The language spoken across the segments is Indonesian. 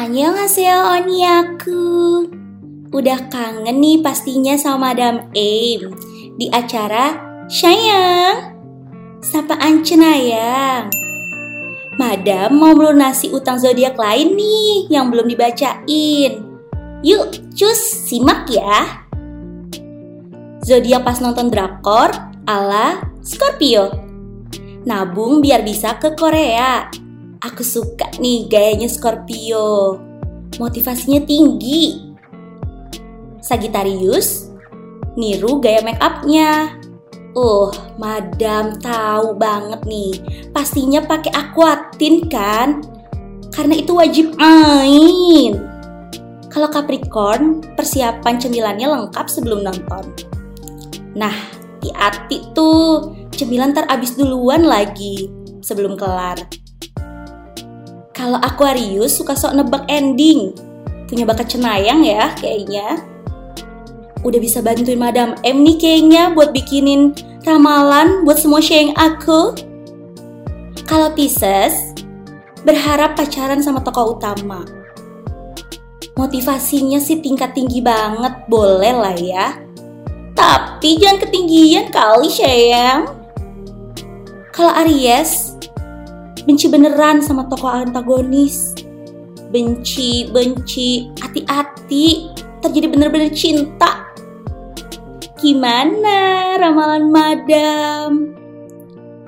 Annyeonghaseyo Oni aku. Udah kangen nih pastinya sama Madam Aim di acara Sayang. Sapaan cenayang. Madam mau melunasi utang zodiak lain nih yang belum dibacain. Yuk, cus, simak ya. Zodiak pas nonton drakor ala Scorpio. Nabung biar bisa ke Korea. Aku suka nih gayanya Scorpio. Motivasinya tinggi. Sagittarius, niru gaya make upnya. Uh, madam tahu banget nih. Pastinya pakai aquatin kan? Karena itu wajib main. Kalau Capricorn, persiapan cemilannya lengkap sebelum nonton. Nah, hati-hati tuh, cemilan ntar abis duluan lagi sebelum kelar. Kalau Aquarius suka sok nebak ending, punya bakat cenayang ya kayaknya udah bisa bantuin Madam M nih kayaknya buat bikinin ramalan buat semua sharing aku. Kalau Pisces, berharap pacaran sama tokoh utama. Motivasinya sih tingkat tinggi banget, boleh lah ya. Tapi jangan ketinggian kali sayang. Kalau Aries, benci beneran sama tokoh antagonis. Benci, benci, hati-hati, terjadi bener-bener cinta Gimana ramalan madam?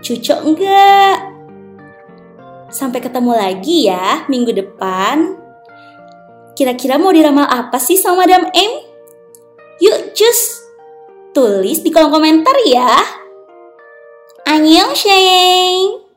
Cocok enggak? Sampai ketemu lagi ya minggu depan. Kira-kira mau diramal apa sih sama Madam M? Yuk just tulis di kolom komentar ya. Annyeong Sheng.